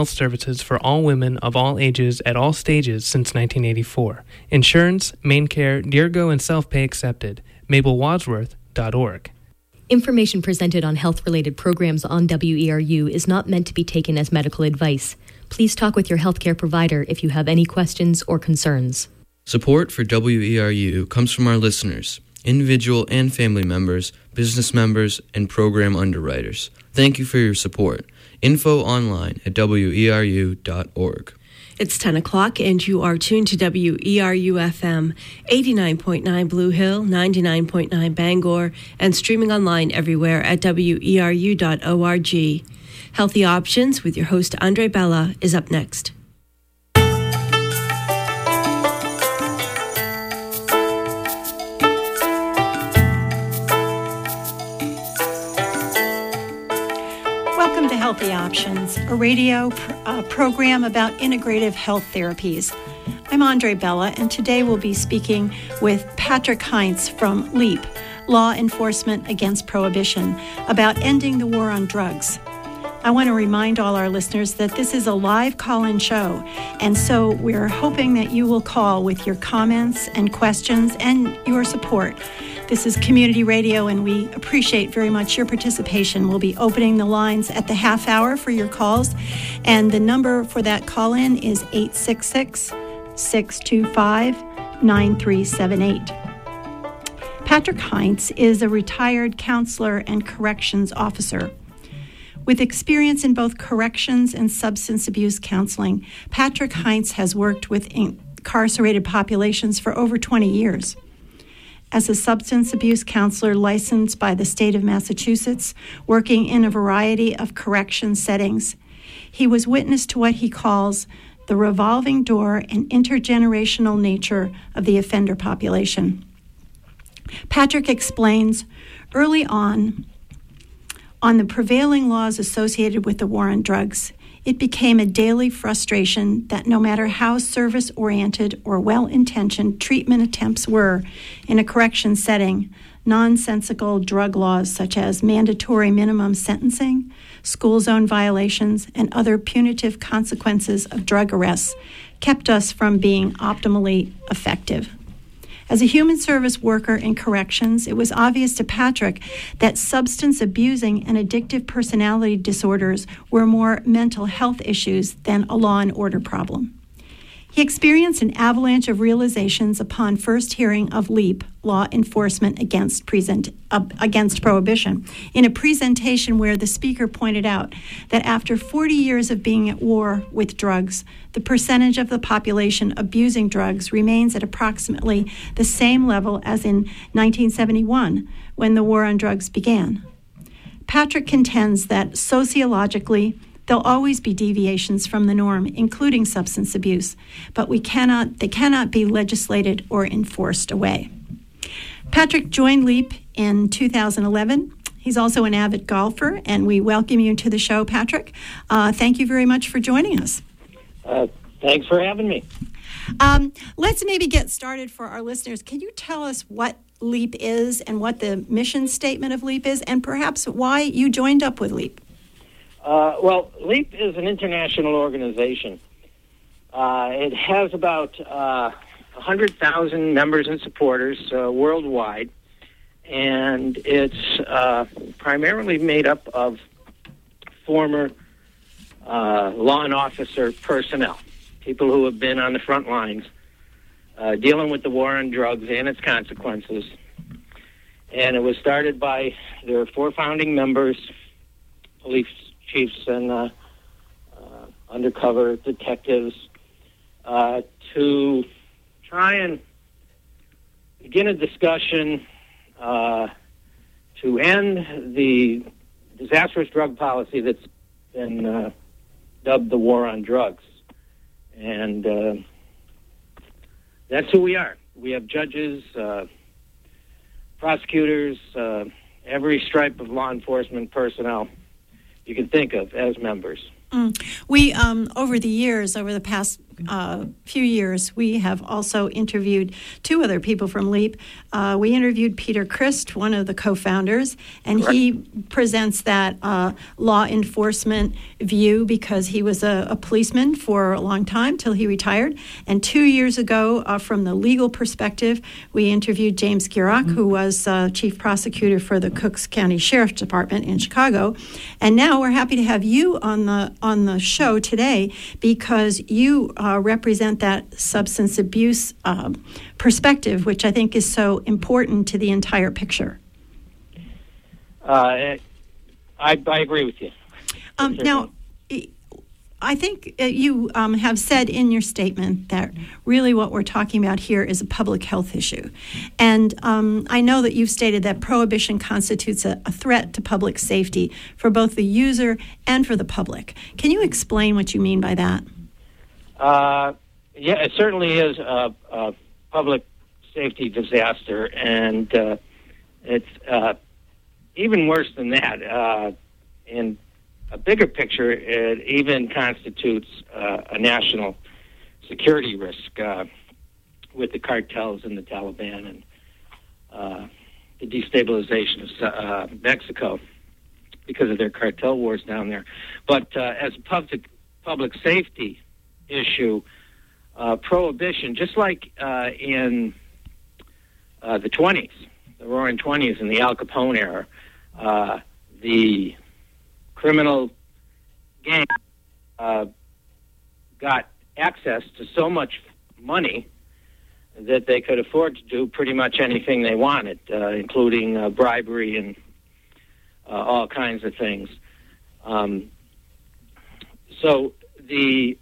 health services for all women of all ages at all stages since 1984. Insurance, MaineCare, Dirigo, and self pay accepted. MabelWadsworth.org. Information presented on health related programs on WERU is not meant to be taken as medical advice. Please talk with your healthcare provider if you have any questions or concerns. Support for WERU comes from our listeners, individual and family members, business members, and program underwriters. Thank you for your support. Info online at weru.org. It's 10 o'clock, and you are tuned to WERU FM 89.9 Blue Hill, 99.9 Bangor, and streaming online everywhere at weru.org. Healthy Options with your host, Andre Bella, is up next. Options, a radio pr- uh, program about integrative health therapies. I'm Andre Bella, and today we'll be speaking with Patrick Heinz from LEAP, Law Enforcement Against Prohibition, about ending the war on drugs. I want to remind all our listeners that this is a live call in show, and so we're hoping that you will call with your comments and questions and your support. This is community radio, and we appreciate very much your participation. We'll be opening the lines at the half hour for your calls, and the number for that call in is 866 625 9378. Patrick Heinz is a retired counselor and corrections officer. With experience in both corrections and substance abuse counseling, Patrick Heinz has worked with incarcerated populations for over 20 years. As a substance abuse counselor licensed by the state of Massachusetts, working in a variety of correction settings, he was witness to what he calls the revolving door and intergenerational nature of the offender population. Patrick explains early on on the prevailing laws associated with the war on drugs, it became a daily frustration that no matter how service oriented or well intentioned treatment attempts were in a correction setting, nonsensical drug laws such as mandatory minimum sentencing, school zone violations, and other punitive consequences of drug arrests kept us from being optimally effective. As a human service worker in corrections, it was obvious to Patrick that substance abusing and addictive personality disorders were more mental health issues than a law and order problem. He experienced an avalanche of realizations upon first hearing of LEAP, Law Enforcement Against, present, uh, Against Prohibition, in a presentation where the speaker pointed out that after 40 years of being at war with drugs, the percentage of the population abusing drugs remains at approximately the same level as in 1971 when the war on drugs began. Patrick contends that sociologically, There'll always be deviations from the norm, including substance abuse, but we cannot, they cannot be legislated or enforced away. Patrick joined LEAP in 2011. He's also an avid golfer, and we welcome you to the show, Patrick. Uh, thank you very much for joining us. Uh, thanks for having me. Um, let's maybe get started for our listeners. Can you tell us what LEAP is and what the mission statement of LEAP is, and perhaps why you joined up with LEAP? Uh, well, LEAP is an international organization. Uh, it has about uh, 100,000 members and supporters uh, worldwide, and it's uh, primarily made up of former uh, law and officer personnel, people who have been on the front lines dealing with the war on drugs and its consequences. And it was started by their four founding members, police chiefs and uh, uh, undercover detectives uh, to try and begin a discussion uh, to end the disastrous drug policy that's been uh, dubbed the war on drugs. And uh, that's who we are. We have judges, prosecutors, every stripe of law enforcement personnel you can think of as members. Mm. We, um, over the years, over the past uh, few years, we have also interviewed two other people from LEAP. Uh, we interviewed Peter Christ, one of the co founders, and Correct. he presents that uh, law enforcement view because he was a, a, policeman for a long time till he retired. And two years ago, uh, from the legal perspective, we interviewed James Gierach, mm-hmm. who was uh, chief prosecutor for the Cooks County Sheriff's Department in Chicago. And now we're happy to have you on the on the show today because you uh, represent that substance abuse um, perspective, which I think is so important to the entire picture. Uh, I, I agree with you. Um, now, I think uh, you um, have said in your statement that really what we're talking about here is a public health issue. And um, I know that you've stated that prohibition constitutes a, a, threat to public safety for both the user and for the public. Can you explain what you mean by that? Uh, yeah, it certainly is a, a, public safety disaster, and uh, it's uh, even worse than that. Uh, in a bigger picture, it even constitutes uh, a national security risk uh, with the cartels and the Taliban and uh, the destabilization of uh, Mexico because of their cartel wars down there. But uh, as public public safety issue, uh, prohibition, just like in the 20s, the Roaring Twenties and the Al Capone era, the criminal gang uh, got access to so much money that they could afford to do pretty much anything they wanted, uh, including uh, bribery and uh, all kinds of things. Um, so the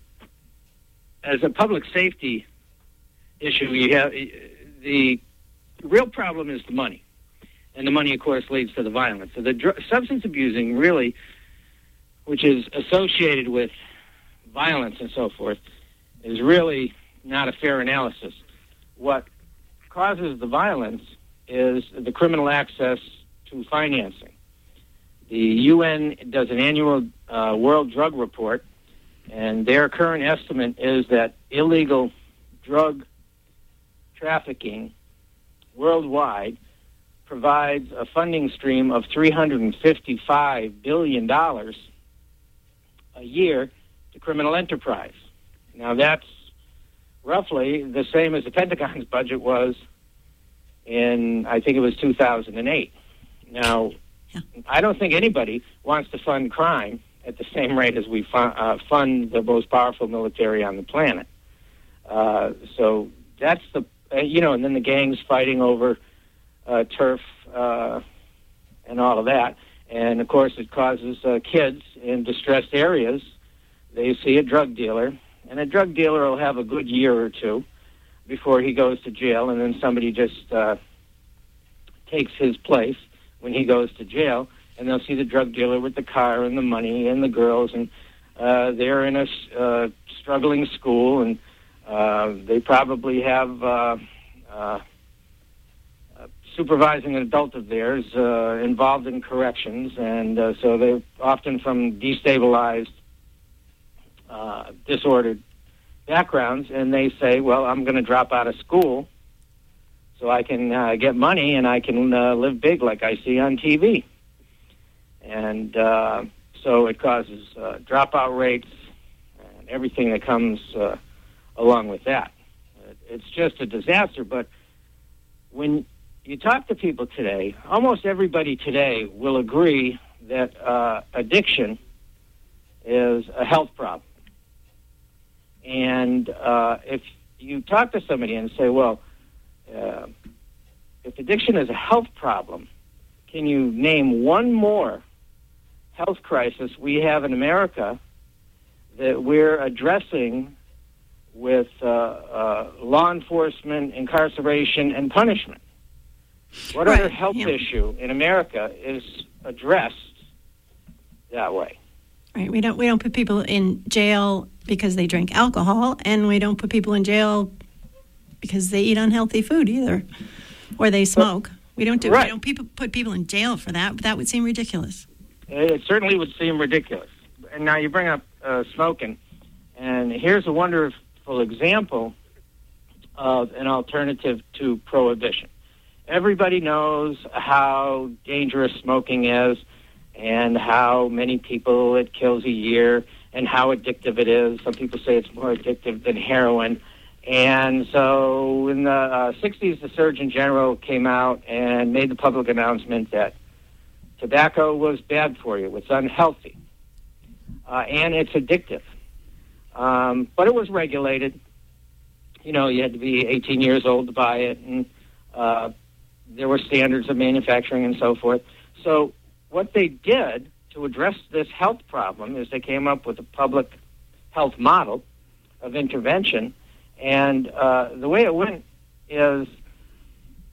as a public safety issue, you have the real problem is the money, and the money, of course, leads to the violence. So the dr- substance abusing really which is associated with violence and so forth, is really not a fair analysis. What causes the violence is the criminal access to financing. The UN does an annual uh, World Drug Report, and their current estimate is that illegal drug trafficking worldwide provides a funding stream of $355 billion a year to criminal enterprise. Now, that's roughly the same as the Pentagon's budget was in, I think it was 2008. Now, yeah. I don't think anybody wants to fund crime at the same rate as we fund, uh, fund the most powerful military on the planet. Uh, so that's the, uh, you know, and then the gangs fighting over uh, turf uh, and all of that. And of course, it causes kids in distressed areas. They see a drug dealer, and a drug dealer will have a good year or two before he goes to jail, and then somebody just takes his place when he goes to jail, and they'll see the drug dealer with the car and the money and the girls, and uh, they're in a uh, struggling school, and uh, they probably have. Uh, uh, supervising an adult of theirs uh, involved in corrections, and uh, so they're often from destabilized, uh, disordered backgrounds, and they say, "Well, I'm going to drop out of school so I can uh, get money and I can uh, live big like I see on TV." And uh, so it causes uh, dropout rates and everything that comes uh, along with that. It's just a disaster, but when you talk to people today, almost everybody today will agree that uh, addiction is a health problem. And uh, if you talk to somebody and say, well, uh, if addiction is a health problem, can you name one more health crisis we have in America that we're addressing with uh, uh, law enforcement, incarceration, and punishment? What right. other health yeah. issue in America is addressed that way? Right. We don't we don't put people in jail because they drink alcohol, and we don't put people in jail because they eat unhealthy food either, or they smoke. But, we don't do. Right. We don't people put people in jail for that. That would seem ridiculous. It certainly would seem ridiculous. And now you bring up uh, smoking, and here's a wonderful example of an alternative to prohibition. Everybody knows how dangerous smoking is and how many people it kills a year and how addictive it is. Some people say it's more addictive than heroin. And so in the uh, 60s, the Surgeon General came out and made the public announcement that tobacco was bad for you, it's unhealthy, uh, and it's addictive. Um, but it was regulated. You know, you had to be 18 years old to buy it, and uh, there were standards of manufacturing and so forth. So what they did to address this health problem is they came up with a public health model of intervention. And uh, the way it went is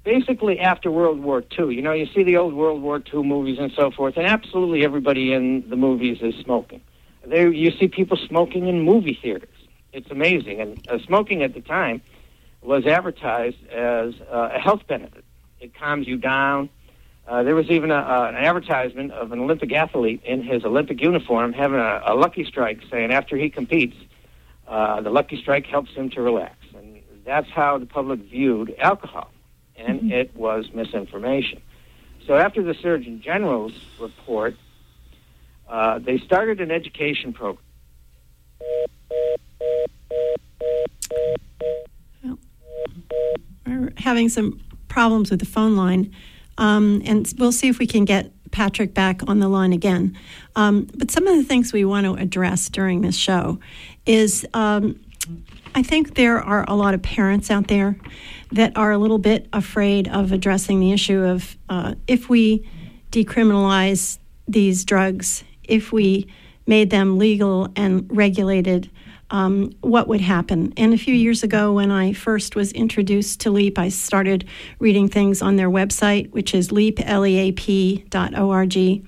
basically after World War II. You know, you see the old World War II movies and so forth, and absolutely everybody in the movies is smoking. There, you see people smoking in movie theaters. It's amazing. And uh, smoking at the time was advertised as uh, a health benefit. It calms you down. Uh, there was even a, uh, an advertisement of an Olympic athlete in his Olympic uniform having a, a lucky strike, saying after he competes, uh, the lucky strike helps him to relax. And that's how the public viewed alcohol, and mm-hmm. it was misinformation. So after the Surgeon General's report, uh, they started an education program. Well, we're having some problems with the phone line. Um, and we'll see if we can get Patrick back on the line again. Um, but some of the things we want to address during this show is um, I think there are a lot of parents out there that are a little bit afraid of addressing the issue of uh, if we decriminalize these drugs, if we made them legal and regulated, um, what would happen. And a few years ago, when I first was introduced to LEAP, I started reading things on their website, which is leap, L-E-A-P.org.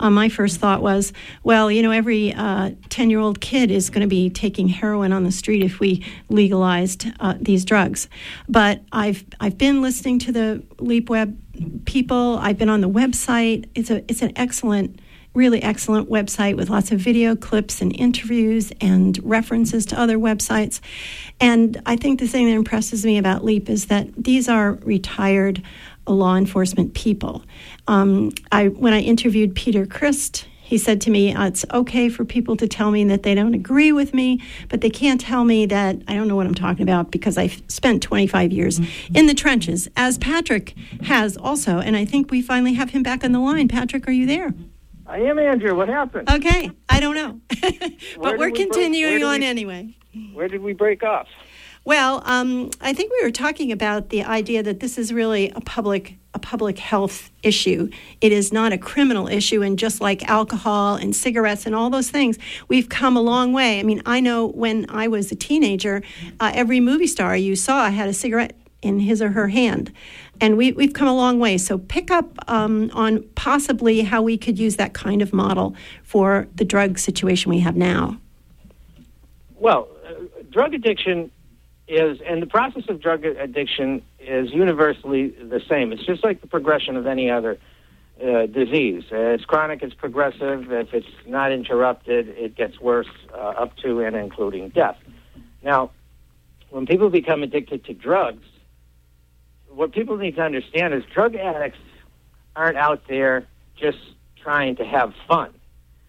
Um, my first thought was, well, you know, every 10 uh, year old kid is going to be taking heroin on the street if we legalized uh, these drugs. But I've, I've been listening to the LEAP Web people, I've been on the website. It's, a, it's an excellent really excellent website with lots of video clips and interviews and references to other websites. And I think the thing that impresses me about LEAP is that these are retired law enforcement people. Um, I, when I interviewed Peter Christ, he said to me, uh, It's okay for people to tell me that they don't agree with me, but they can't tell me that I don't know what I'm talking about because I've spent 25 years mm-hmm. in the trenches, as Patrick has also. And I think we finally have him back on the line. Patrick, are you there? I am Andrew. What happened? Okay, I don't know, but we're we continuing on we, anyway. Where did we break off? Well, um, I think we were talking about the idea that this is really a public a public health issue. It is not a criminal issue, and just like alcohol and cigarettes and all those things, we've come a long way. I mean, I know when I was a teenager, uh, every movie star you saw had a cigarette in his or her hand and we, we've come a long way. So pick up um, on possibly how we could use that kind of model for the drug situation we have now. Well, uh, drug addiction is, and the process of drug addiction is universally the same. It's just like the progression of any other uh, disease. Uh, it's chronic, it's progressive. If it's not interrupted, it gets worse uh, up to and including death. Now, when people become addicted to drugs, what people need to understand is drug addicts aren't out there just trying to have fun.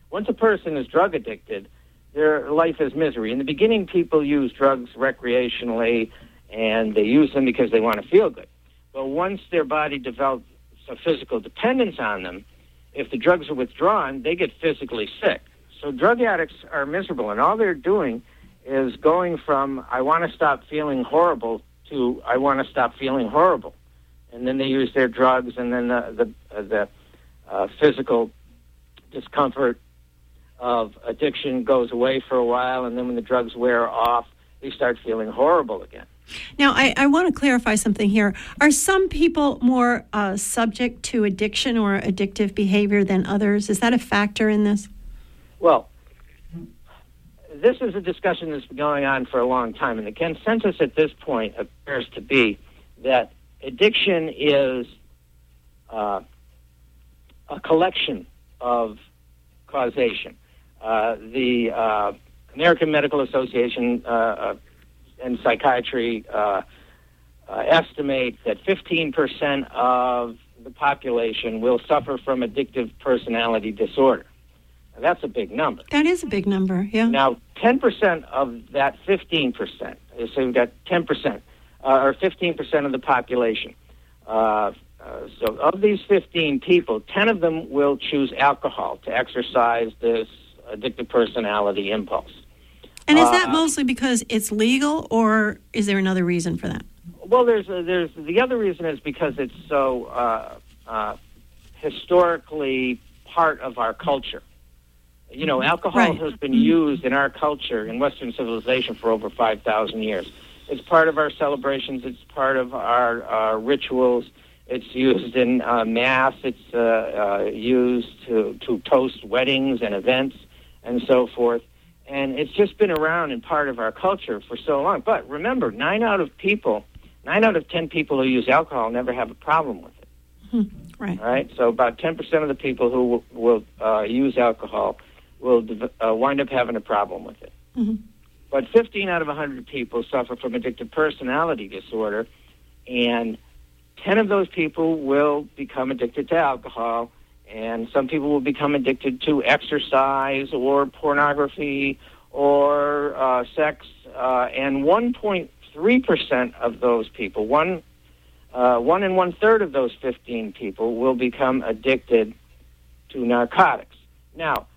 Once a person is drug addicted, their life is misery. In the beginning, people use drugs recreationally and they use them because they want to feel good. But once their body develops a physical dependence on them, if the drugs are withdrawn, they get physically sick. So drug addicts are miserable, and all they're doing is going from I want to stop feeling horrible to I want to stop feeling horrible, and then they use their drugs, and then the the, uh, the uh, physical discomfort of addiction goes away for a while, and then when the drugs wear off, they start feeling horrible again. Now, I, I want to clarify something here. Are some people more uh, subject to addiction or addictive behavior than others? Is that a factor in this? Well, this is a discussion that's been going on for a long time, and the consensus at this point appears to be that addiction is uh, a collection of causation. Uh, the uh, American Medical Association uh, uh, and psychiatry uh, estimate that 15% of the population will suffer from addictive personality disorder. That's a big number. That is a big number, yeah. Now, 10% of that 15%, so we've got 10%, uh, or 15% of the population. Uh, uh, so, of these 15 people, 10 of them will choose alcohol to exercise this addictive personality impulse. And is that uh, mostly because it's legal, or is there another reason for that? Well, there's a, there's the other reason is because it's so uh, uh, historically part of our culture. You know, alcohol right. has been used in our culture in Western civilization for over five thousand years. It's part of our celebrations. It's part of our, our rituals. It's used in uh, mass. It's uh, uh, used to to toast weddings and events and so forth. And it's just been around and part of our culture for so long. But remember, nine out of people Nine out of ten people who use alcohol never have a problem with it. Hmm. Right. All right. So about ten percent of the people who will, will uh, use alcohol will uh, wind up having a problem with it. Mm-hmm. But 15 out of 100 people suffer from addictive personality disorder, and 10 of those people will become addicted to alcohol, and some people will become addicted to exercise or pornography or uh, sex, uh, and 1.5 3% of those people, one, uh, one and one third of those 15 people, will become addicted to narcotics. Now,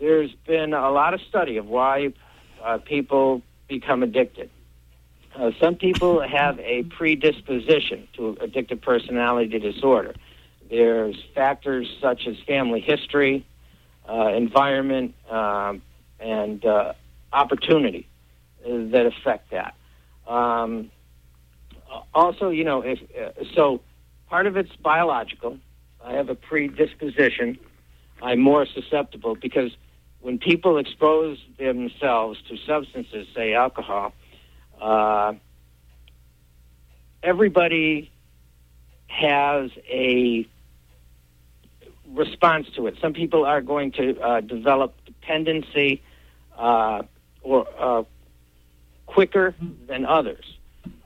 there's been a lot of study of why uh, people become addicted. Uh, some people have a predisposition to addictive personality disorder. There's factors such as family history, uh, environment, um, and uh, opportunity uh, that affect that. Um, also, you know, if uh, so, part of it's biological. I have a predisposition. I'm more susceptible because when people expose themselves to substances, say alcohol, uh, everybody has a response to it. Some people are going to uh, develop dependency uh, or uh, quicker than others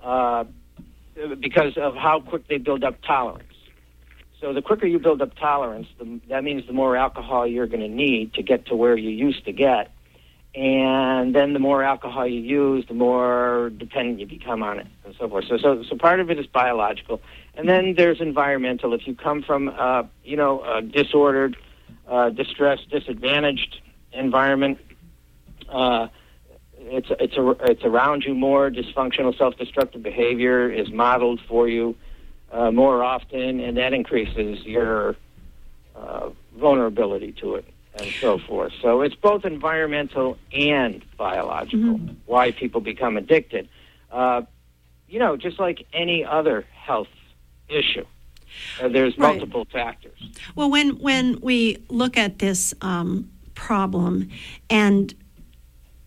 uh, because of how quick they build up tolerance. So the quicker you build up tolerance, the, that means the more alcohol you're going to need to get to where you used to get. And then the more alcohol you use, the more dependent you become on it, and so forth. So, so, so part of it is biological, and then there's environmental. If you come from, uh, you know, a disordered, uh, distressed, disadvantaged environment, uh, it's it's a, it's around you more. Dysfunctional, self-destructive behavior is modeled for you uh, more often, and that increases your uh, vulnerability to it, and so forth. So it's both environmental and biological. Mm-hmm. Why people become addicted, uh, you know, just like any other health issue. Uh, there's right. multiple factors. Well, when when we look at this um, problem and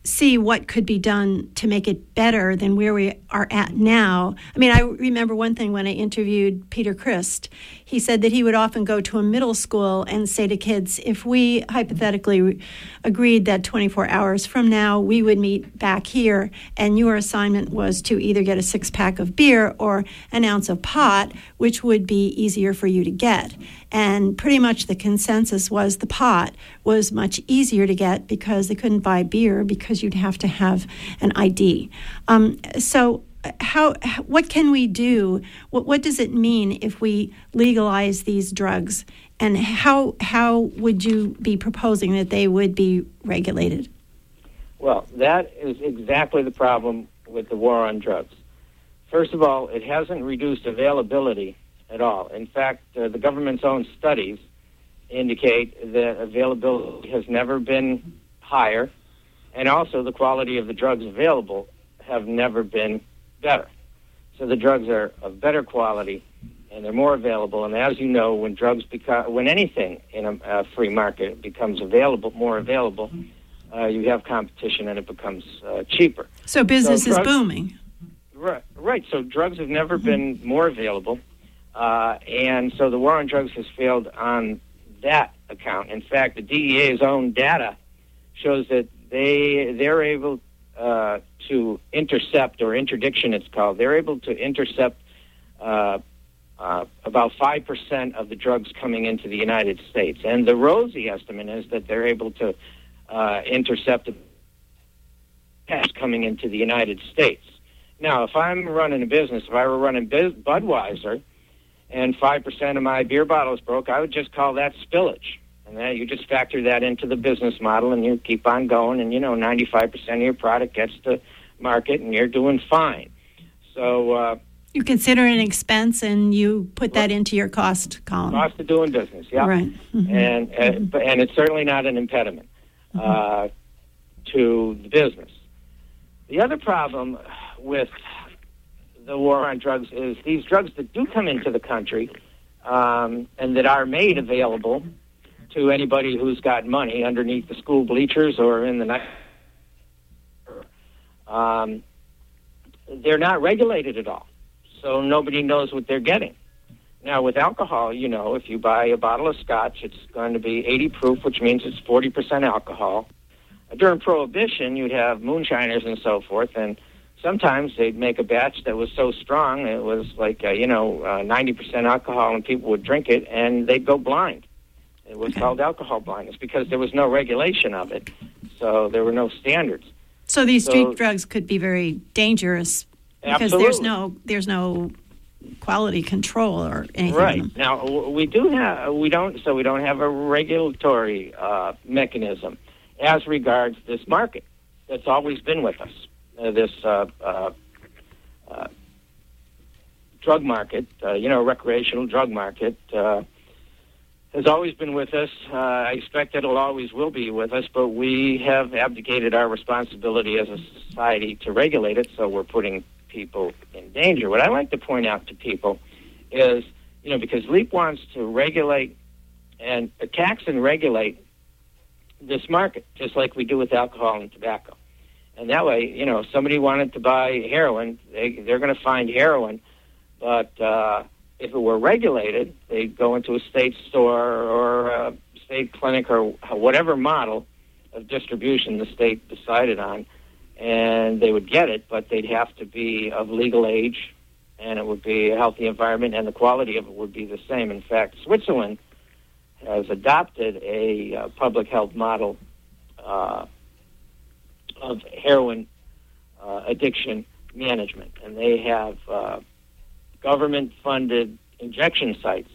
see what could be done to make it better than where we are at now. I mean, I remember one thing when I interviewed Peter Christ. He said that he would often go to a middle school and say to kids, if we hypothetically agreed that 24 hours from now we would meet back here and your assignment was to either get a six pack of beer or an ounce of pot, which would be easier for you to get. And pretty much the consensus was the pot was much easier to get because they couldn't buy beer because you'd have to have an ID. Um, so how what can we do? What, what does it mean if we legalize these drugs? And how how would you be proposing that they would be regulated? Well that is exactly the problem with the war on drugs. First of all it hasn't reduced availability at all in fact uh, the government's own studies indicate that availability has never been higher and also the quality of the drugs available have never been better. So the drugs are of better quality and they're more available. And as you know, when drugs become, when anything in a, a free market becomes available, more available, uh, you have competition and it becomes uh, cheaper. So business so drugs, is booming. Right, right. So drugs have never mm-hmm. been more available, uh, and so the war on drugs has failed on that account. In fact, the DEA's own data shows that they they're able uh, to intercept, or interdiction it's called, they're able to intercept uh, uh, about 5% of the drugs coming into the United States. And the rosy estimate is that they're able to uh, intercept cash coming into the United States. Now, if I'm running a business, if I were running Budweiser and 5% of my beer bottles broke, I would just call that spillage. And then you just factor that into the business model and you keep on going, and you know, 95% of your product gets to market and you're doing fine. So, uh, you consider it an expense and you put that into your cost column. Cost of doing business, yeah. Right. Mm-hmm. And, and, mm-hmm. and it's certainly not an impediment mm-hmm. uh, to the business. The other problem with the war on drugs is these drugs that do come into the country um, and that are made available to anybody who's got money underneath the school bleachers or in the night. Um, they're not regulated at all, so nobody knows what they're getting. Now, with alcohol, you know, if you buy a bottle of scotch, it's going to be 80 proof, which means it's 40% alcohol. During Prohibition, you'd have moonshiners and so forth, and sometimes they'd make a batch that was so strong it was like uh, you know uh, 90% alcohol, and people would drink it and they'd go blind. It was okay. called alcohol blindness because there was no regulation of it, so there were no standards. So these so, street drugs could be very dangerous because absolutely. there's no there's no quality control or anything. Right now, we do have we don't so we don't have a regulatory uh, mechanism as regards this market that's always been with us. Uh, this uh, uh, drug market, you know, recreational drug market has always been with us. I expect it'll always will be with us, but we have abdicated our responsibility as a society to regulate it, so we're putting people in danger. What I like to point out to people is, you know, because LEAP wants to regulate and tax and regulate this market, just like we do with alcohol and tobacco. And that way, you know, if somebody wanted to buy heroin, they, they're going to find heroin, but uh, if it were regulated, they'd go into a state store or a state clinic or whatever model of distribution the state decided on, and they would get it, but they'd have to be of legal age, and it would be a healthy environment, and the quality of it would be the same. In fact, Switzerland has adopted a uh, public health model uh, of heroin uh, addiction management, and they have uh, government funded injection sites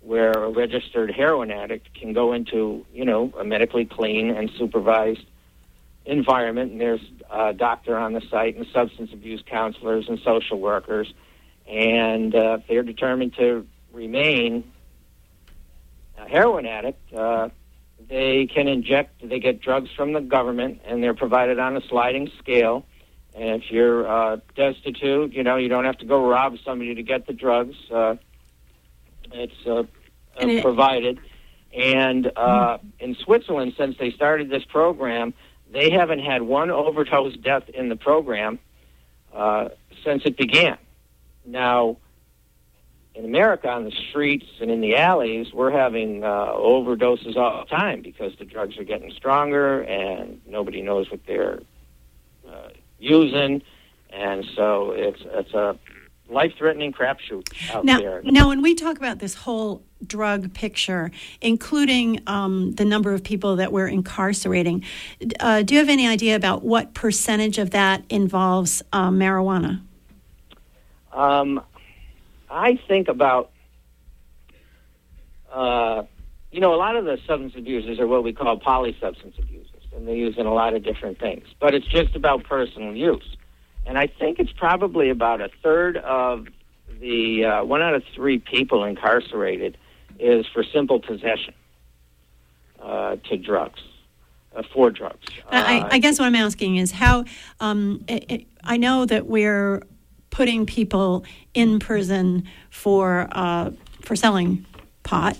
where a registered heroin addict can go into, you know, a medically clean and supervised environment. And there's a doctor on the site and substance abuse counselors and social workers. And uh, if they're determined to remain a heroin addict, uh, they can inject, they get drugs from the government and they're provided on a sliding scale and if you're uh, destitute, you know, you don't have to go rob somebody to get the drugs. Uh, it's uh, and it, provided. And uh, in Switzerland, since they started this program, they haven't had one overdose death in the program uh, since it began. Now, in America, on the streets and in the alleys, we're having uh, overdoses all the time because the drugs are getting stronger and nobody knows what they're uh, using, and so it's it's a life-threatening crapshoot out now, there. Now, when we talk about this whole drug picture, including um, the number of people that we're incarcerating, uh, do you have any idea about what percentage of that involves uh, marijuana? Um, I think about, uh, you know, a lot of the substance abusers are what we call polysubstance abusers and they use in a lot of different things. But it's just about personal use. And I think it's probably about a third of the uh, one out of three people incarcerated is for simple possession uh, to drugs, uh, for drugs. I, I, guess what I'm asking is how um, it, it, I know that we're putting people in prison for uh, for selling pot,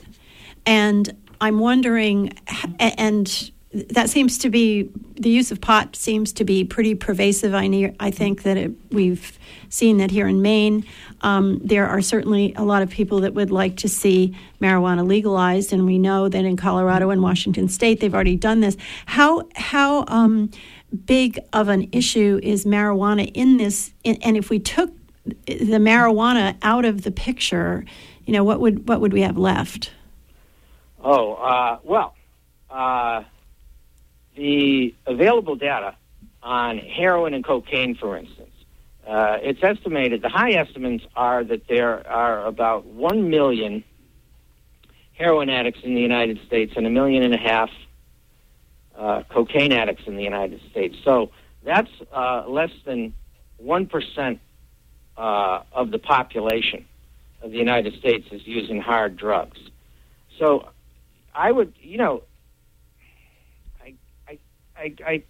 and I'm wondering, and that seems to be the use of pot seems to be pretty pervasive. I, I think that it, we've seen that here in Maine. Um, there are certainly a lot of people that would like to see marijuana legalized, and we know that in Colorado and Washington State they've already done this. How how um, big of an issue is marijuana in this? And if we took the marijuana out of the picture, you know, what would what would we have left? Oh uh, well, uh, the available data on heroin and cocaine, for instance, uh, it's estimated. The high estimates are that there are about one million heroin addicts in the United States and a million and a half uh, cocaine addicts in the United States. So that's uh, less than 1% uh, of the population of the United States is using hard drugs. So I would, you know, I, I, I, I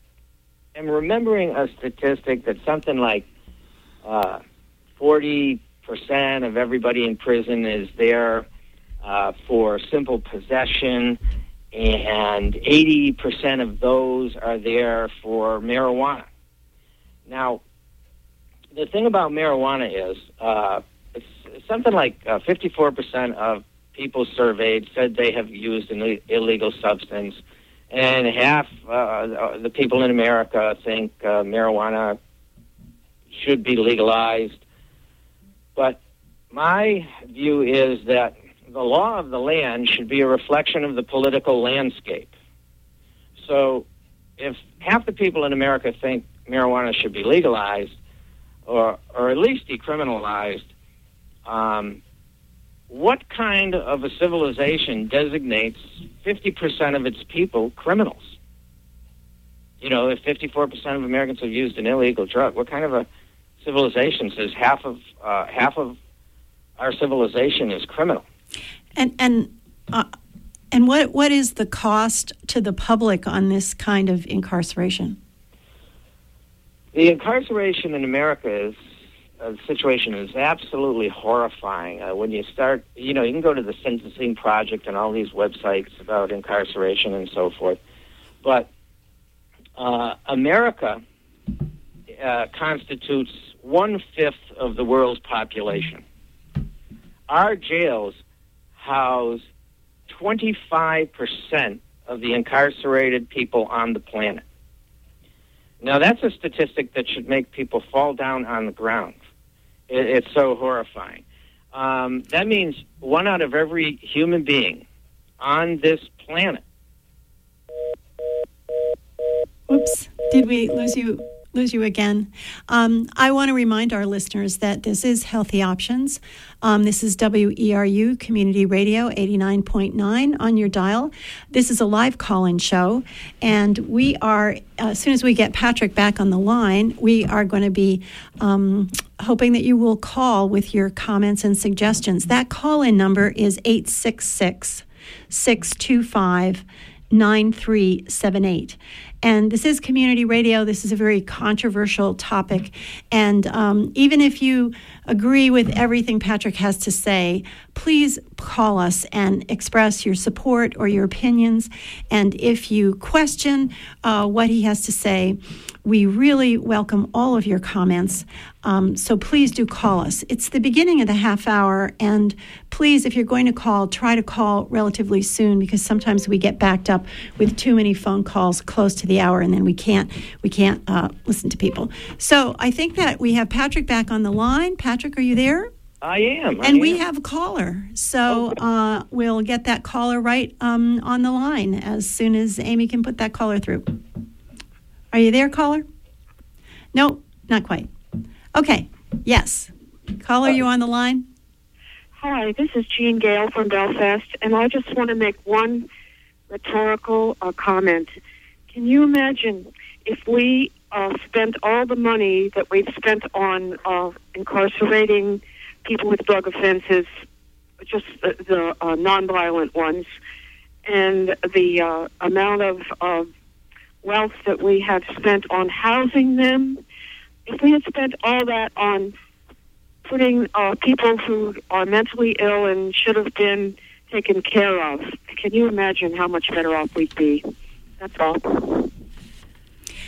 am remembering a statistic that something like uh, 40% of everybody in prison is there uh, for simple possession, and 80% of those are there for marijuana. Now, the thing about marijuana is uh, it's something like uh, 54% of people surveyed said they have used an illegal substance, and half uh, the people in America think uh, marijuana should be legalized. But my view is that the law of the land should be a reflection of the political landscape. So if half the people in America think marijuana should be legalized or, or at least decriminalized, um, what kind of a civilization designates 50% of its people criminals? You know, if 54% of Americans have used an illegal drug, what kind of a civilization says half of uh, half of our civilization is criminal? And and uh, and what what is the cost to the public on this kind of incarceration? The incarceration in America is uh, situation is absolutely horrifying. Uh, when you start, you know, you can go to the Sentencing Project and all these websites about incarceration and so forth, but uh, America uh, constitutes one fifth of the world's population. Our jails house 25% of the incarcerated people on the planet. Now, that's a statistic that should make people fall down on the ground. It, it's so horrifying. Um, that means one out of every human being on this planet. Oops, did we lose you? Lose you again. Um, I want to remind our listeners that this is Healthy Options. Um, this is WERU Community Radio 89.9 on your dial. This is a live call in show, and we are, uh, as soon as we get Patrick back on the line, we are going to be um, hoping that you will call with your comments and suggestions. That call in number is 866 625 9378. And this is community radio. This is a very controversial topic. And um, even if you agree with everything Patrick has to say, please call us and express your support or your opinions. And if you question uh, what he has to say, we really welcome all of your comments. Um, so please do call us. It's the beginning of the half hour, and please, if you're going to call, try to call relatively soon because sometimes we get backed up with too many phone calls close to the hour, and then we can't we can't uh, listen to people. So I think that we have Patrick back on the line. Patrick, are you there? I am. I and am. we have a caller. So okay. uh, we'll get that caller right um, on the line as soon as Amy can put that caller through. Are you there, caller? No, not quite. Okay. Yes. Caller, you on the line? Hi, this is Jean Gale from Belfast, and I just want to make one rhetorical uh, comment. Can you imagine if we uh, spent all the money that we've spent on uh, incarcerating people with drug offenses, just the, the uh, nonviolent ones, and the uh, amount of wealth that we have spent on housing them, if we had spent all that on putting uh, people who are mentally ill and should have been taken care of, can you imagine how much better off we'd be? That's all.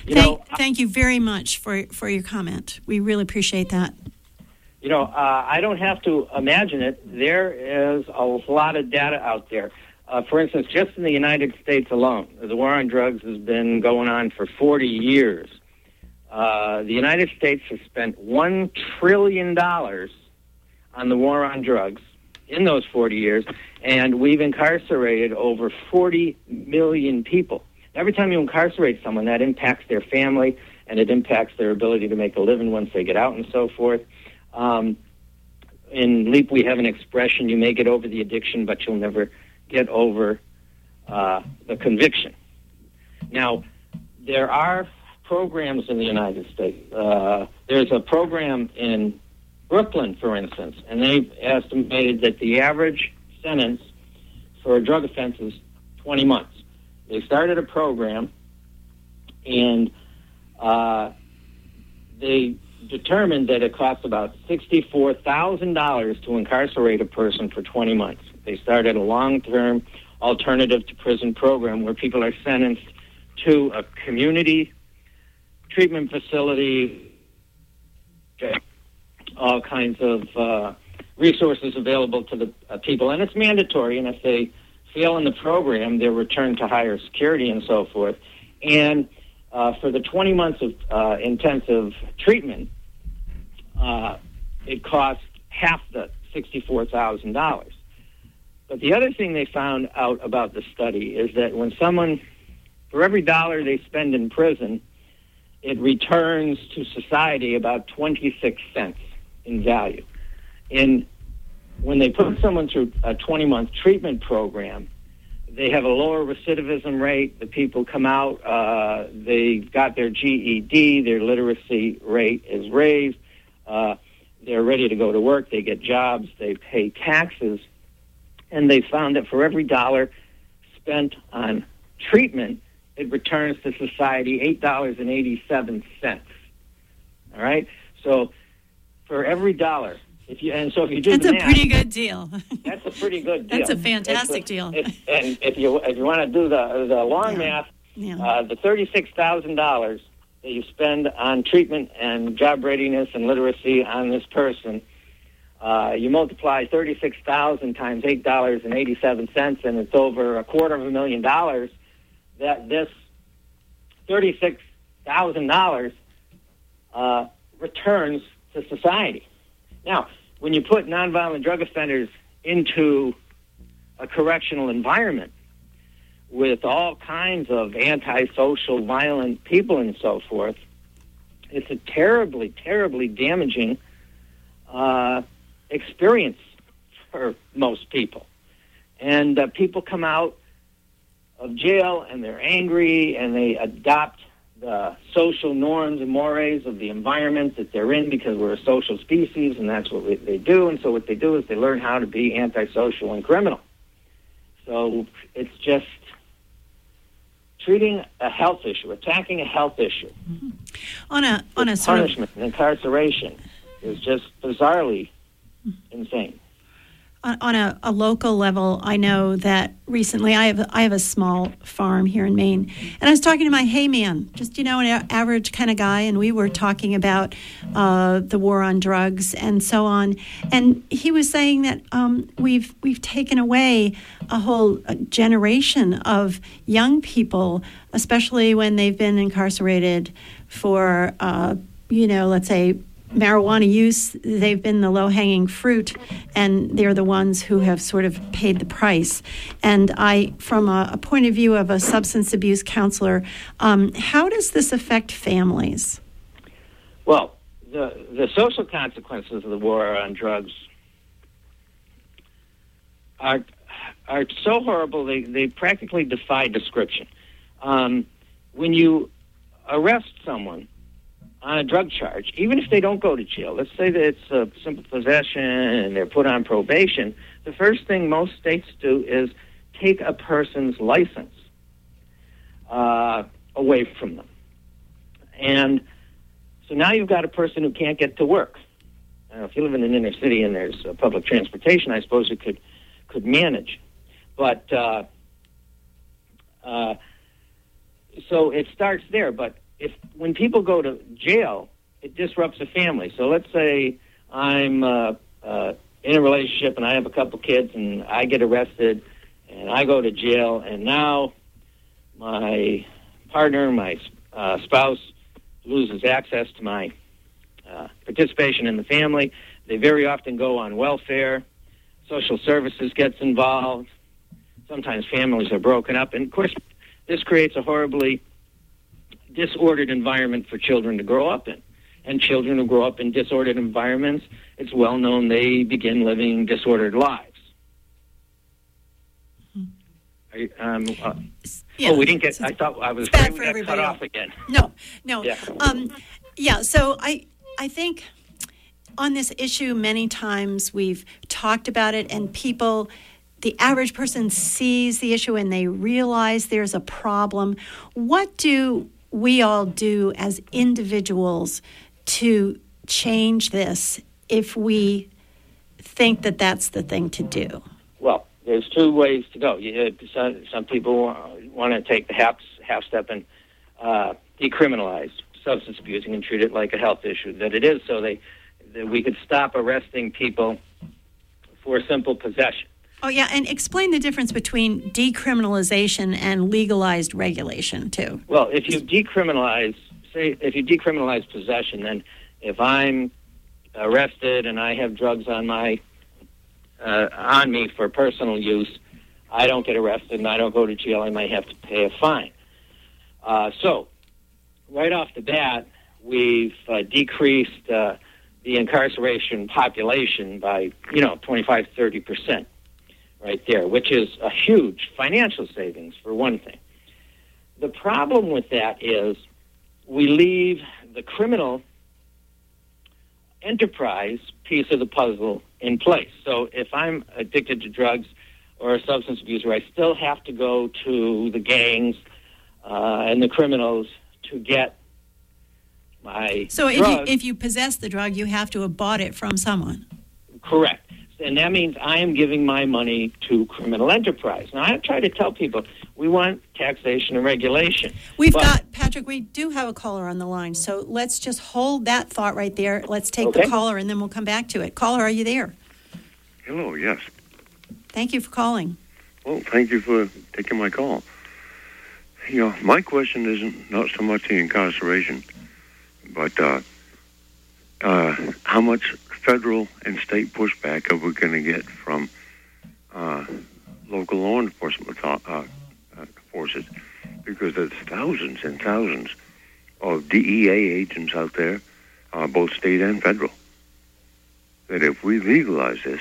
You thank, know, thank you very much for, for your comment. We really appreciate that. You know, uh, I don't have to imagine it. There is a lot of data out there. Uh, for instance, just in the United States alone, the war on drugs has been going on for 40 years. Uh, the United States has spent $1 trillion on the war on drugs in those 40 years, and we've incarcerated over 40 million people. Every time you incarcerate someone, that impacts their family and it impacts their ability to make a living once they get out and so forth. Um, in LEAP, we have an expression you may get over the addiction, but you'll never get over uh, the conviction. Now, there are programs in the United States. Uh, there's a program in Brooklyn, for instance, and they've estimated that the average sentence for a drug offense is 20 months. They started a program, and uh, they determined that it costs about $64,000 to incarcerate a person for 20 months. They started a long term alternative to prison program where people are sentenced to a community treatment facility, all kinds of uh, resources available to the uh, people. And it's mandatory, and if they fail in the program, they're returned to higher security and so forth. And uh, for the 20 months of uh, intensive treatment, uh, it cost half the $64,000. But the other thing they found out about the study is that when someone, for every dollar they spend in prison, it returns to society about 26 cents in value. And when they put someone through a 20 month treatment program, they have a lower recidivism rate. The people come out, uh, they got their GED, their literacy rate is raised, uh, they're ready to go to work, they get jobs, they pay taxes and they found that for every dollar spent on treatment, it returns to society eight dollars and eighty-seven cents. All right, so for every dollar, if you and so if you do that's a math, pretty good deal. that's a pretty good deal. that's a fantastic a, deal. If, and if you if you want to do the the long Yeah. math, Yeah. uh, the thirty-six thousand dollars that you spend on treatment and job readiness and literacy on this person uh, you multiply 36,000 times $8.87, and it's over a quarter of a million dollars that this $36,000 uh, returns to society. Now, when you put nonviolent drug offenders into a correctional environment with all kinds of antisocial, violent people and so forth, it's a terribly, terribly damaging uh, experience for most people. And uh, people come out of jail and they're angry and they adopt the social norms and mores of the environment that they're in because we're a social species and that's what we, they do. And so what they do is they learn how to be antisocial and criminal. So it's just treating a health issue, attacking a health issue. Mm-hmm. on a on a sort of punishment and incarceration is just bizarrely insane. On, a, a local level, I know that recently I have I have a small farm here in Maine, and I was talking to my hay man, just you know, an average kind of guy, and we were talking about uh, the war on drugs and so on, and he was saying that um, we've we've taken away a whole uh, generation of young people, especially when they've been incarcerated for uh, you know, let's say marijuana use, they've been the low hanging fruit, and they're the ones who have sort of paid the price. And I, from a, a point of view of a substance abuse counselor, um, how does this affect families? Well, the the social consequences of the war on drugs are are so horrible they, they practically defy description. Um, when you arrest someone on a drug charge, even if they don't go to jail, let's say that it's a simple possession and they're put on probation, the first thing most states do is take a person's license uh, away from them. And so now you've got a person who can't get to work. Now, if you live in an inner city and there's uh, public transportation, I suppose you could could manage. But uh, uh, so it starts there. But if when people go to jail, it disrupts a family. So let's say I'm uh, uh, in a relationship and I have a couple kids and I get arrested and I go to jail, and now my partner, my uh, spouse, loses access to my uh, participation in the family. They very often go on welfare. Social services gets involved. Sometimes families are broken up, and of course, this creates a horribly disordered environment for children to grow up in. And children who grow up in disordered environments, it's well known they begin living disordered lives. You, um, uh, yeah, oh, we didn't get. I thought I was bad for everybody cut off again. No, no. Yeah. Um, yeah. So I, I think on this issue, many times we've talked about it, and people, the average person sees the issue and they realize there's a problem. What do we all do as individuals to change this if we think that that's the thing to do? Well, there's two ways to go. Some, some people want to take the half, half step and uh, decriminalize substance abusing and treat it like a health issue that it is, so they that we could stop arresting people for simple possession. Oh yeah, and explain the difference between decriminalization and legalized regulation too. Well, if you decriminalize, say, if you decriminalize possession, then if I'm arrested and I have drugs on my uh, on me for personal use, I don't get arrested and I don't go to jail. I might have to pay a fine. Uh, so, right off the bat, we've uh, decreased uh, the incarceration population by, you know, 25, 30 percent right there, which is a huge financial savings for one thing. The problem with that is we leave the criminal enterprise piece of the puzzle in place. So if I'm addicted to drugs or a substance abuser, I still have to go to the gangs uh, and the criminals to get my So if drug. you, if you possess the drug, you have to have bought it from someone. Correct. And that means I am giving my money to criminal enterprise. Now, I try to tell people we want taxation and regulation. We've But- got Patrick. We do have a caller on the line, so let's just hold that thought right there. Let's take the caller, and then we'll come back to it. Caller, are you there? Hello, yes. Thank you for calling. Well, thank you for taking my call. You know, my question isn't not so much the incarceration, but uh, uh, how much federal and state pushback are we going to get from uh, local law enforcement uh, uh, forces? Because there's thousands and thousands of DEA agents out there, uh, both state and federal, that if we legalize this,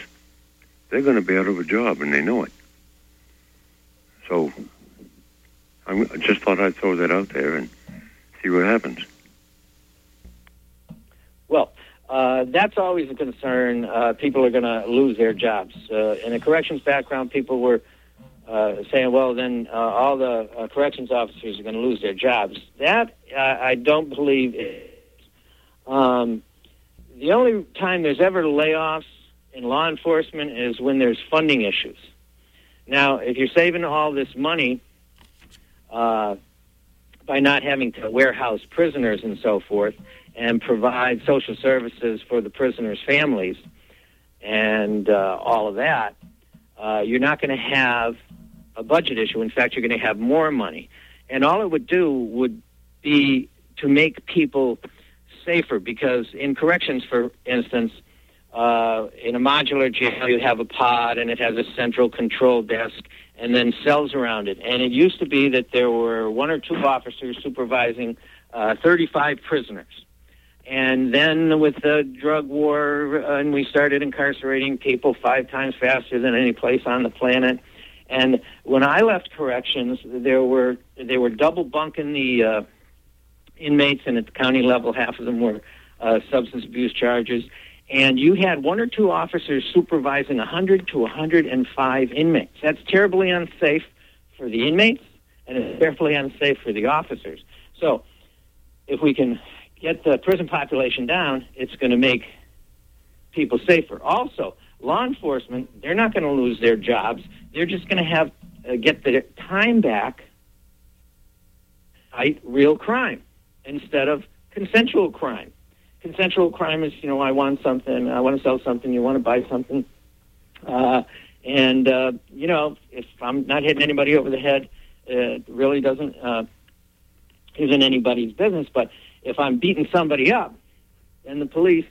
they're going to be out of a job, and they know it. So I just thought I'd throw that out there and see what happens. Uh, that's always a concern. Uh, people are going to lose their jobs. Uh, in a corrections background, people were uh, saying, well, then uh, all the uh, corrections officers are going to lose their jobs. That I don't believe is. Um, the only time there's ever layoffs in law enforcement is when there's funding issues. Now, if you're saving all this money by not having to warehouse prisoners and so forth, and provide social services for the prisoners' families and uh, all of that, uh, you're not going to have a budget issue. In fact, you're going to have more money. And all it would do would be to make people safer because in corrections, for instance, uh, in a modular jail, you have a pod and it has a central control desk and then cells around it. And it used to be that there were one or two officers supervising uh, 35 prisoners. And then with the drug war, uh, and we started incarcerating people five times faster than any place on the planet. And when I left corrections, there were they were double bunking the uh, inmates, and at the county level, half of them were uh, substance abuse charges. And you had one or two officers supervising 100 to 105 inmates. That's terribly unsafe for the inmates, and it's terribly unsafe for the officers. So, if we can get the prison population down, it's going to make people safer. Also, law enforcement, they're not going to lose their jobs. They're just going to have uh, get their time back fight real crime instead of consensual crime. Consensual crime is, you know, I want something, I want to sell something, you want to buy something. Uh, And uh, you know, if I'm not hitting anybody over the head, it really doesn't uh, isn't anybody's business. But if I'm beating somebody up, then the police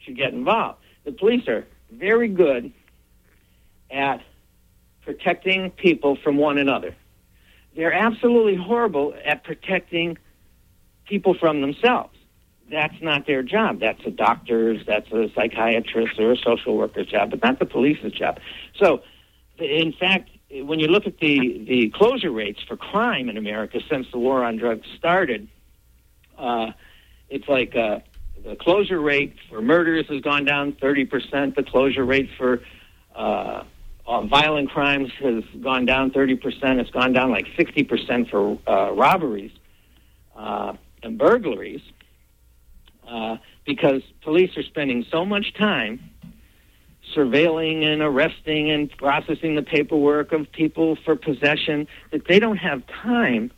should get involved. The police are very good at protecting people from one another. They're absolutely horrible at protecting people from themselves. That's not their job. That's a doctor's, that's a psychiatrist or a social worker's job, but not the police's job. So, in fact, when you look at the, the closure rates for crime in America since the war on drugs started, uh, it's like uh, the closure rate for murders has gone down 30%. The closure rate for uh, violent crimes has gone down 30%. It's gone down like 60% for uh, robberies uh, and burglaries uh, because police are spending so much time surveilling and arresting and processing the paperwork of people for possession that they don't have time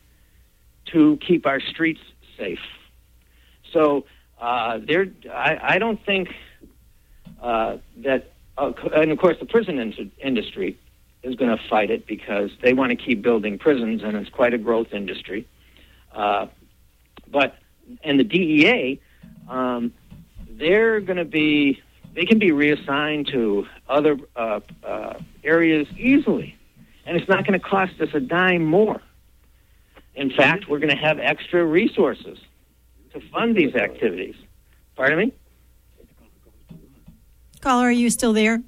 to keep our streets safe. So uh, there, I, I don't think uh, that, uh, and of course, the prison in- industry is going to fight it because they want to keep building prisons, and it's quite a growth industry. Uh, but and the DEA, um, they're going to be, they can be reassigned to other uh, uh, areas easily, and it's not going to cost us a dime more. In fact, we're going to have extra resources to fund these activities. Pardon me? Caller, are you still there?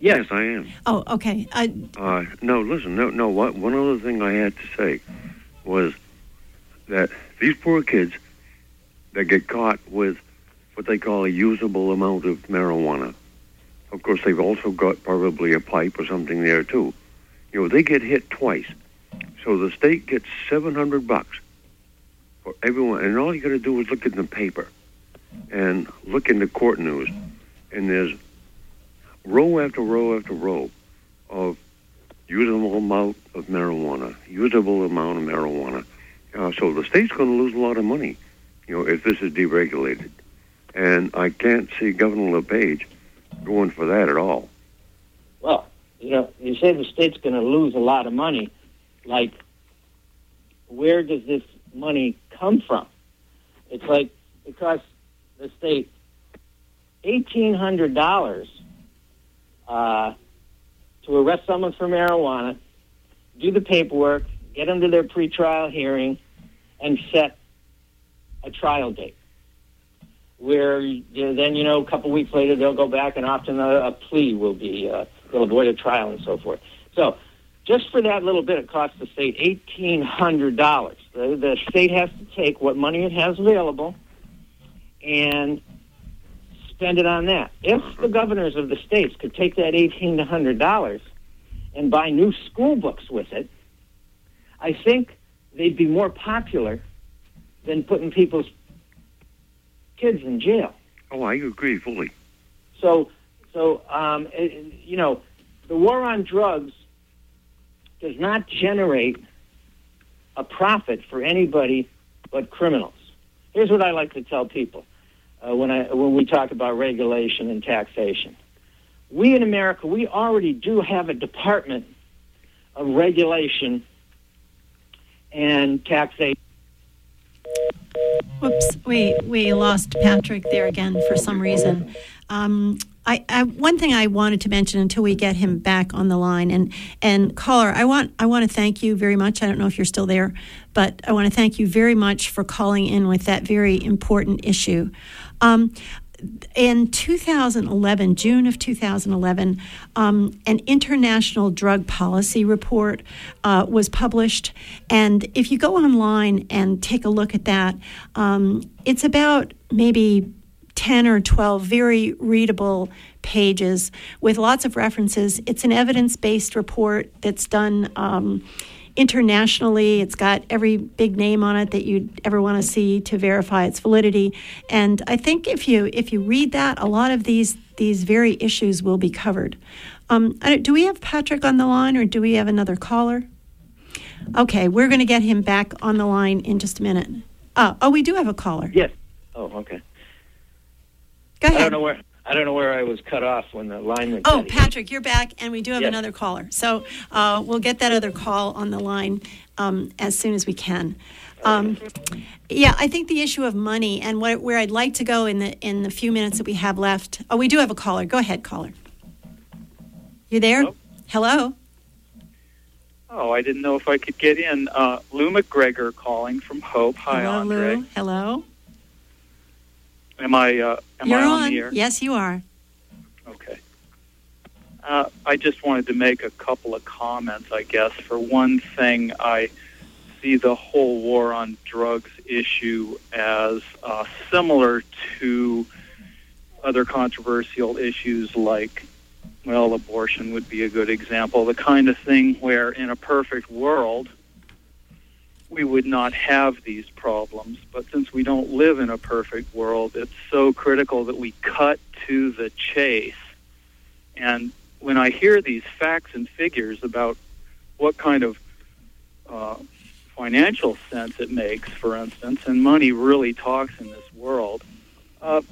Yes, I am. Oh, okay. Uh, Uh, no, listen, no, no. What, one other thing I had to say was that these poor kids that get caught with what they call a usable amount of marijuana. Of course, they've also got probably a pipe or something there too. You know, they get hit twice. So the state gets 700 bucks for everyone. And all you got to do is look in the paper and look in the court news. And there's row after row after row of usable amount of marijuana, usable amount of marijuana. Uh, so the state's going to lose a lot of money, you know, if this is deregulated. And I can't see Governor LePage going for that at all. Well, you know, you say the state's going to lose a lot of money. Like, where does this money come from? It's like it costs the state eighteen hundred dollars uh, to arrest someone for marijuana, do the paperwork, get them to their pretrial hearing, and set a trial date. Where then you know a couple weeks later they'll go back and often a, a plea will be uh, they'll avoid a trial and so forth. So just for that little bit, it costs the state eighteen hundred dollars. The, the state has to take what money it has available and spend it on that. If the governors of the states could take that eighteen hundred dollars and buy new school books with it, I think they'd be more popular than putting people's kids in jail. Oh, I agree fully. So, so um, you know, the war on drugs does not generate a profit for anybody but criminals. Here's what I like to tell people uh, when I when we talk about regulation and taxation. We in America, we already do have a department of regulation and taxation. Whoops, we we lost Patrick there again for some reason. Um, I, I, one thing I wanted to mention until we get him back on the line and and caller, I want I want to thank you very much. I don't know if you're still there, but I want to thank you very much for calling in with that very important issue. Um, in 2011, June of 2011, um, an international drug policy report uh, was published. And if you go online and take a look at that, um, it's about maybe 10 or 12 very readable pages with lots of references. It's an evidence based report that's done. Um, internationally. It's got every big name on it that you'd ever want to see to verify its validity. And I think if you if you read that, a lot of these these very issues will be covered. Um, do we have Patrick on the line, or do we have another caller? Okay, we're going to get him back on the line in just a minute. Uh, oh, we do have a caller. Yes. Oh, okay. Go ahead. I don't know where I don't know where I was cut off when the line went. Oh. Patrick, you're back, and we do have Yes. another caller. So uh, we'll get that other call on the line um, as soon as we can. Um, yeah, I think the issue of money and what, where I'd like to go in the in the few minutes that we have left. Oh, we do have a caller. Go ahead, caller. You there? Hello? Hello. Oh, I didn't know if I could get in. Uh, Lou McGregor calling from Hope. Hi, Hello, Andre. Lou. Hello. Am I uh, am you're I on, on. the air? Yes, you are. Okay. Uh, I just wanted to make a couple of comments. I guess for one thing, I see the whole war on drugs issue as uh, similar to other controversial issues like well, abortion would be a good example. The kind of thing where, in a perfect world, we would not have these problems. But since we don't live in a perfect world, it's so critical that we cut to the chase. And when I hear these facts and figures about what kind of uh, financial sense it makes, for instance, and money really talks in this world, uh,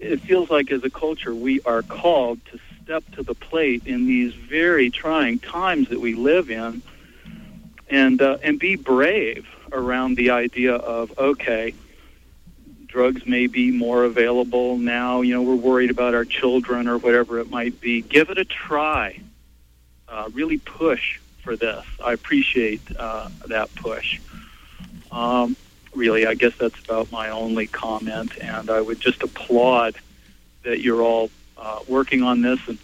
it feels like as a culture we are called to step to the plate in these very trying times that we live in and uh, and be brave around the idea of okay drugs may be more available now you know we're worried about our children or whatever it might be. Give it a try. Uh, really push for this. I appreciate uh, that push. Um, really i guess that's about my only comment and i would just applaud that you're all uh, working on this and,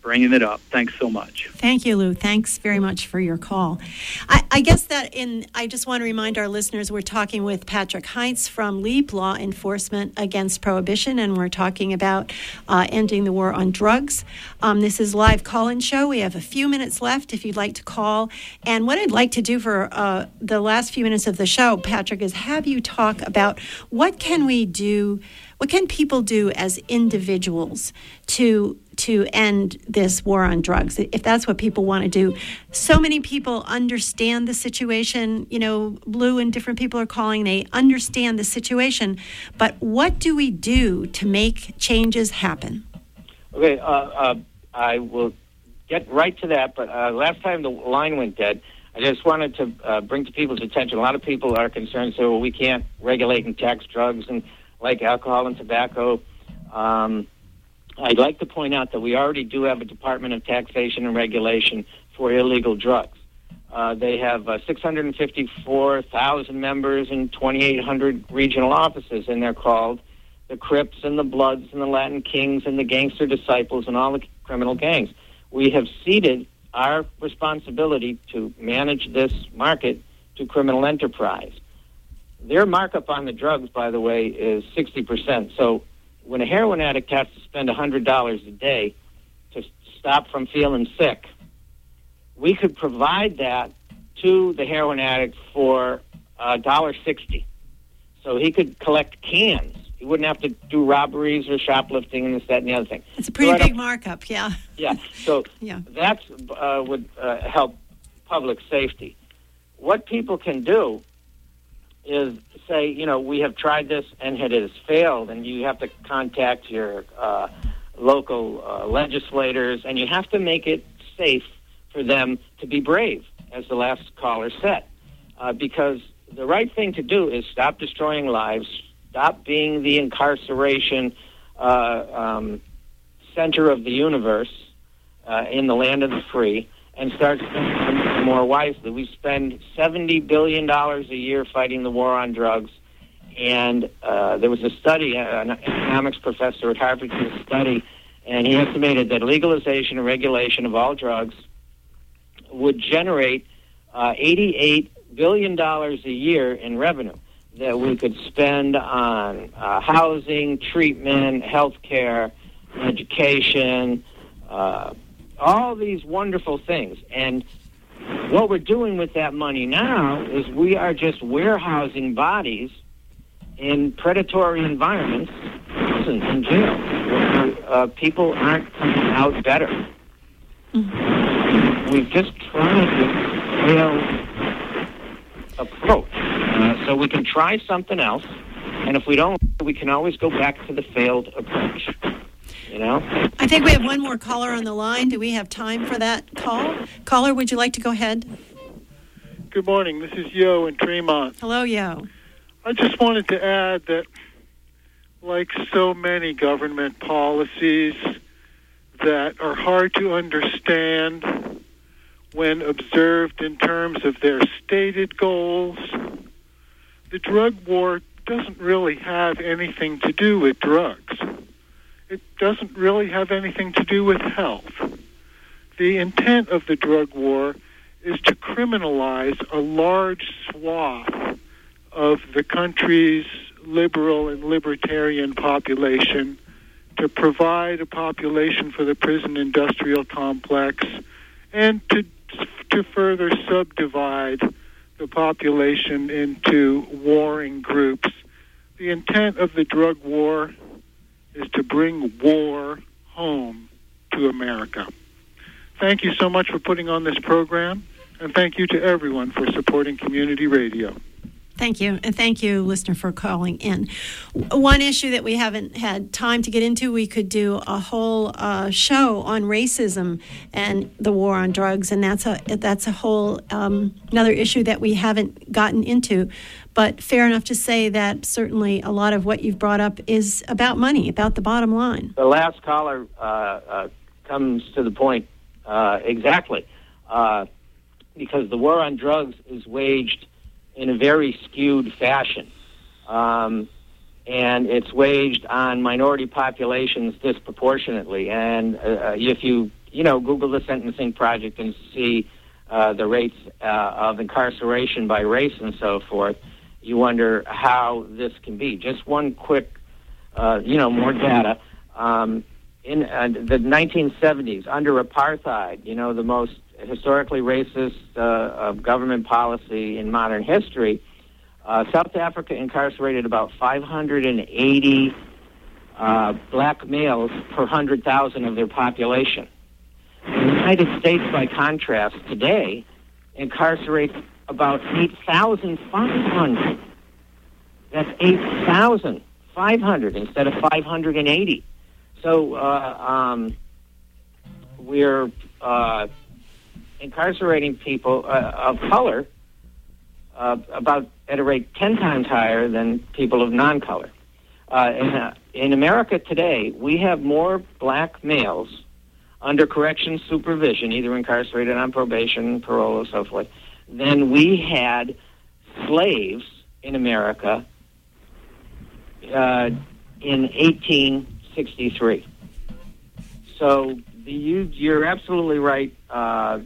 bringing it up. Thanks so much. Thank you, Lou. Thanks very much for your call. I, I guess that in, I just want to remind our listeners we're talking with Patrick Heinz from LEAP Law Enforcement Against Prohibition, and we're talking about uh, ending the war on drugs. Um, this is live call-in show. We have a few minutes left if you'd like to call. And what I'd like to do for uh, the last few minutes of the show, Patrick, is have you talk about what can we do what can people do as individuals to to end this war on drugs if that's what people want to do so many people understand the situation you know Lou and different people are calling they understand the situation but what do we do to make changes happen Okay, uh, uh, I will get right to that. But uh, last time the line went dead, I just wanted to uh, bring to people's attention. A lot of people are concerned, so we can't regulate and tax drugs and like alcohol and tobacco. Um, I'd like to point out that we already do have a Department of Taxation and Regulation for illegal drugs. Uh, they have uh, 654,000 members and 2,800 regional offices, and they're called the Crips and the Bloods and the Latin Kings and the Gangster Disciples and all the criminal gangs. We have ceded our responsibility to manage this market to criminal enterprise. Their markup on the drugs, by the way, is 60%. So when a heroin addict has to spend $100 a day to stop from feeling sick, we could provide that to the heroin addict for $1.60. So he could collect cans. He wouldn't have to do robberies or shoplifting and this, that, and the other thing. it's a pretty Right big markup yeah yeah. So Yeah. that uh, would uh, help public safety. What people can do is say, you know, we have tried this and it has failed, and you have to contact your uh, local uh, legislators, and you have to make it safe for them to be brave, as the last caller said, uh, because the right thing to do is stop destroying lives, stop being the incarceration uh, um, center of the universe uh, in the land of the free and start spending more wisely. We spend $70 billion a year fighting the war on drugs. And uh, there was a study, uh, an economics professor at Harvard did a study, and he estimated that legalization and regulation of all drugs would generate uh, $88 billion a year in revenue that we could spend on uh, housing, treatment, health care, education, uh, all these wonderful things. And what we're doing with that money now is we are just warehousing bodies in predatory environments, prisons and jails, where uh, people aren't coming out better. We've just tried this failed approach. Uh, so we can try something else, and if we don't we can always go back to the failed approach. You know? I think we have one more caller on the line. Do we have time for that call? Caller, would you like to go ahead? Good morning. This is Yo in Tremont. Hello, Yo. I just wanted to add that, like so many government policies that are hard to understand when observed in terms of their stated goals, the drug war doesn't really have anything to do with drugs. It doesn't really have anything to do with health. The intent of the drug war is to criminalize a large swath of the country's liberal and libertarian population, to provide a population for the prison industrial complex, and to to further subdivide the population into warring groups. The intent of the drug war is to bring war home to America. Thank you so much for putting on this program, and thank you to everyone for supporting community radio. Thank you. And thank you, listener, for calling in. One issue that we haven't had time to get into, we could do a whole uh, show on racism and the war on drugs. And that's a, that's a whole um, another issue that we haven't gotten into. But fair enough to say that certainly a lot of what you've brought up is about money, about the bottom line. The last caller uh, uh, comes to the point uh, exactly. Uh, because the war on drugs is waged in a very skewed fashion. Um, and it's waged on minority populations disproportionately. And uh, if you, you know, Google the Sentencing Project and see uh, the rates uh, of incarceration by race and so forth, you wonder how this can be. Just one quick, uh, you know, more data. Um, in uh, the 1970s, under apartheid, you know, the most historically racist uh, government policy in modern history, uh, South Africa incarcerated about 580 uh, black males per 100,000 of their population. The United States, by contrast, today incarcerates about 8,500. That's 8,500 instead of 580. So uh, um, we're uh, incarcerating people uh, of color uh, about at a rate 10 times higher than people of non color. Uh, in, uh, in America today, we have more black males under correction supervision, either incarcerated on probation, parole, or so forth, than we had slaves in America uh, in 1863. So you, you're absolutely right. Uh,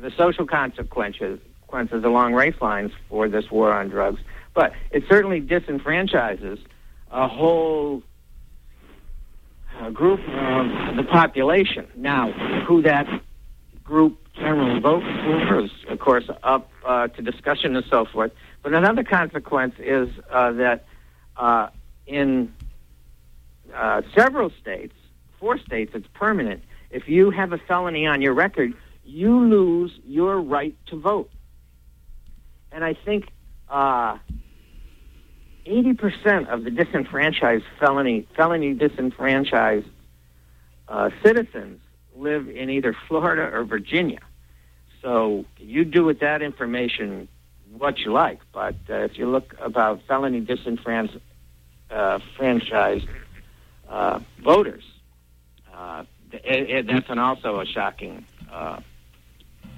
the social consequences consequences along race lines for this war on drugs, but it certainly disenfranchises a whole uh, group of the population. Now, who that group generally votes for of course, up uh, to discussion and so forth. But another consequence is uh, that uh, in uh, several states, four states, it's permanent. If you have a felony on your record, you lose your right to vote. And I think uh, 80% of the disenfranchised felony, felony disenfranchised uh, citizens live in either Florida or Virginia. So you do with that information what you like. But uh, if you look about felony disenfranchised uh, franchised, uh, voters, uh, it, it, that's an also a shocking uh,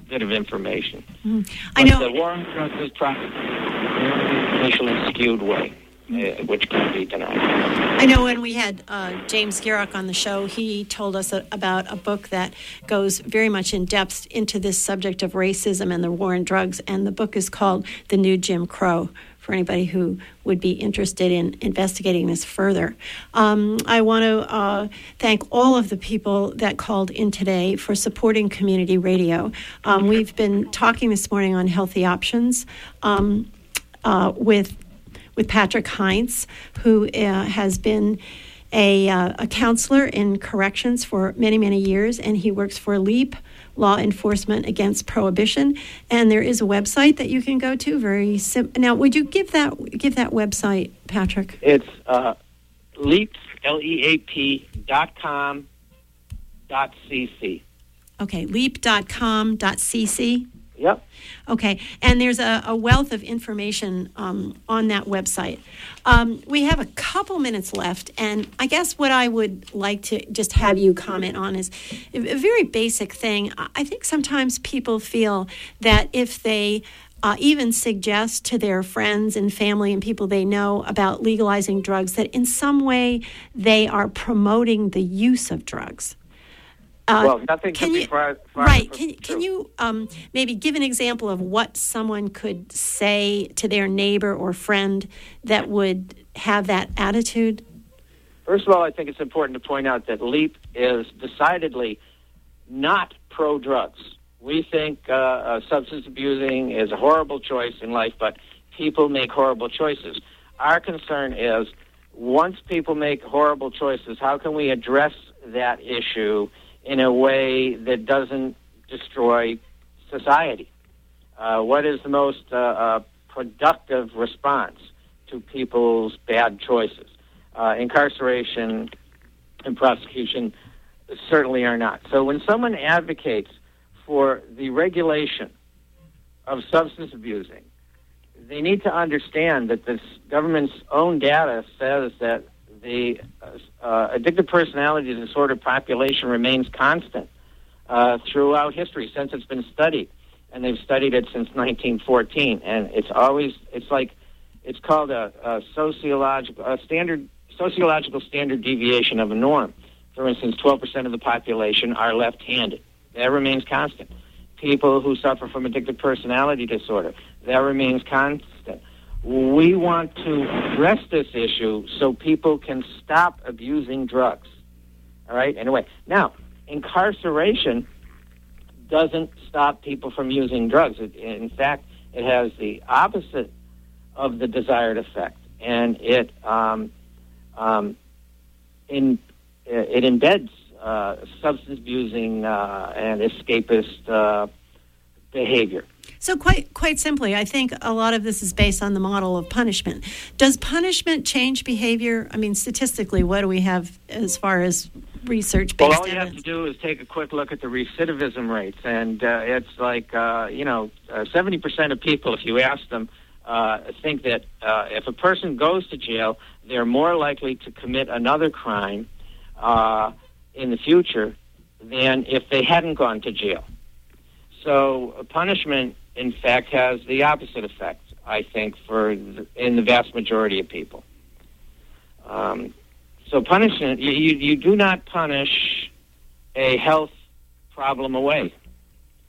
bit of information. Mm. I know. The war on drugs is practiced in initially skewed way. Uh, which be denied. I know when we had uh, James Gierach on the show, he told us a, about a book that goes very much in depth into this subject of racism and the war on drugs, and the book is called The New Jim Crow for anybody who would be interested in investigating this further. Um, I want to uh, thank all of the people that called in today for supporting community radio. Um, we've been talking this morning on healthy options um, uh, with with Patrick Heinz, who uh, has been. A, uh, a counselor in corrections for many, many years, and he works for LEAP, law enforcement against prohibition. And there is a website that you can go to. Very simple. Now, would you give that give that website, Patrick? It's uh, leap l e a p dot com dot cc. Okay, leap.com dot cc. Yep. Okay, and there's a, a wealth of information um, on that website. Um, we have a couple minutes left, and I guess what I would like to just have you comment on is a, very basic thing. I think sometimes people feel that if they uh, even suggest to their friends and family and people they know about legalizing drugs that in some way they are promoting the use of drugs. Uh, well, nothing can can you, be far, far right. Can, true. can you um, maybe give an example of what someone could say to their neighbor or friend that would have that attitude? First of all, I think it's important to point out that LEAP is decidedly not pro drugs. We think uh, uh, substance abusing is a horrible choice in life, but people make horrible choices. Our concern is once people make horrible choices, how can we address that issue in a way that doesn't destroy society? Uh, what is the most uh, uh, productive response to people's bad choices? Uh, incarceration and prosecution certainly are not. So when someone advocates for the regulation of substance abusing, they need to understand that this government's own data says that the uh, addictive personality disorder population remains constant uh, throughout history since it's been studied, and they've studied it since 1914. And it's always it's like it's called a, a sociological a standard sociological standard deviation of a norm. For instance, 12% of the population are left-handed. That remains constant. People who suffer from addictive personality disorder, that remains constant. We want to address this issue so people can stop abusing drugs. All right? Anyway, now, incarceration doesn't stop people from using drugs. It, in fact, it has the opposite of the desired effect, and it um, um, in it embeds uh, substance abusing uh, and escapist uh, behavior. So quite quite simply, I think a lot of this is based on the model of punishment. Does punishment change behavior? I mean, statistically, what do we have as far as research based Well, all you evidence? have to do is take a quick look at the recidivism rates, and uh, it's like uh, you know, seventy percent of people, if you ask them, uh, think that uh, if a person goes to jail, they're more likely to commit another crime uh, in the future than if they hadn't gone to jail. So uh, punishment, in fact, has the opposite effect. I think for the, in the vast majority of people. Um, so punishment, you, you, you do not punish a health problem away.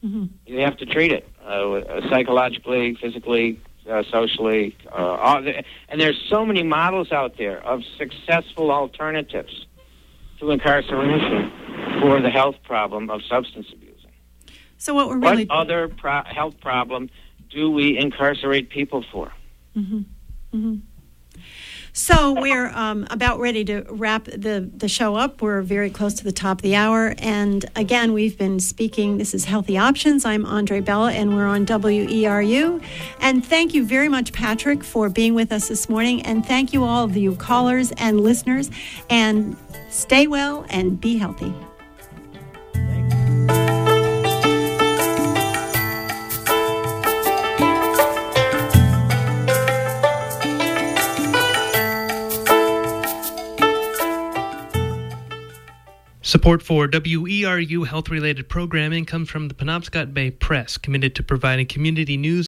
Mhm. You have to treat it uh, psychologically, physically, uh, socially, uh, all the, and there's so many models out there of successful alternatives to incarceration for the health problem of substance abuse. So what we're really What other pro- health problem do we incarcerate people for? hmm hmm So we're um, about ready to wrap the, the show up. We're very close to the top of the hour. And again, we've been speaking. This is Healthy Options. I'm Andre Bella, and we're on WERU. And thank you very much, Patrick, for being with us this morning. And thank you, all of you callers and listeners. And stay well and be healthy. Support for WERU health related programming comes from the Penobscot Bay Press, committed to providing community news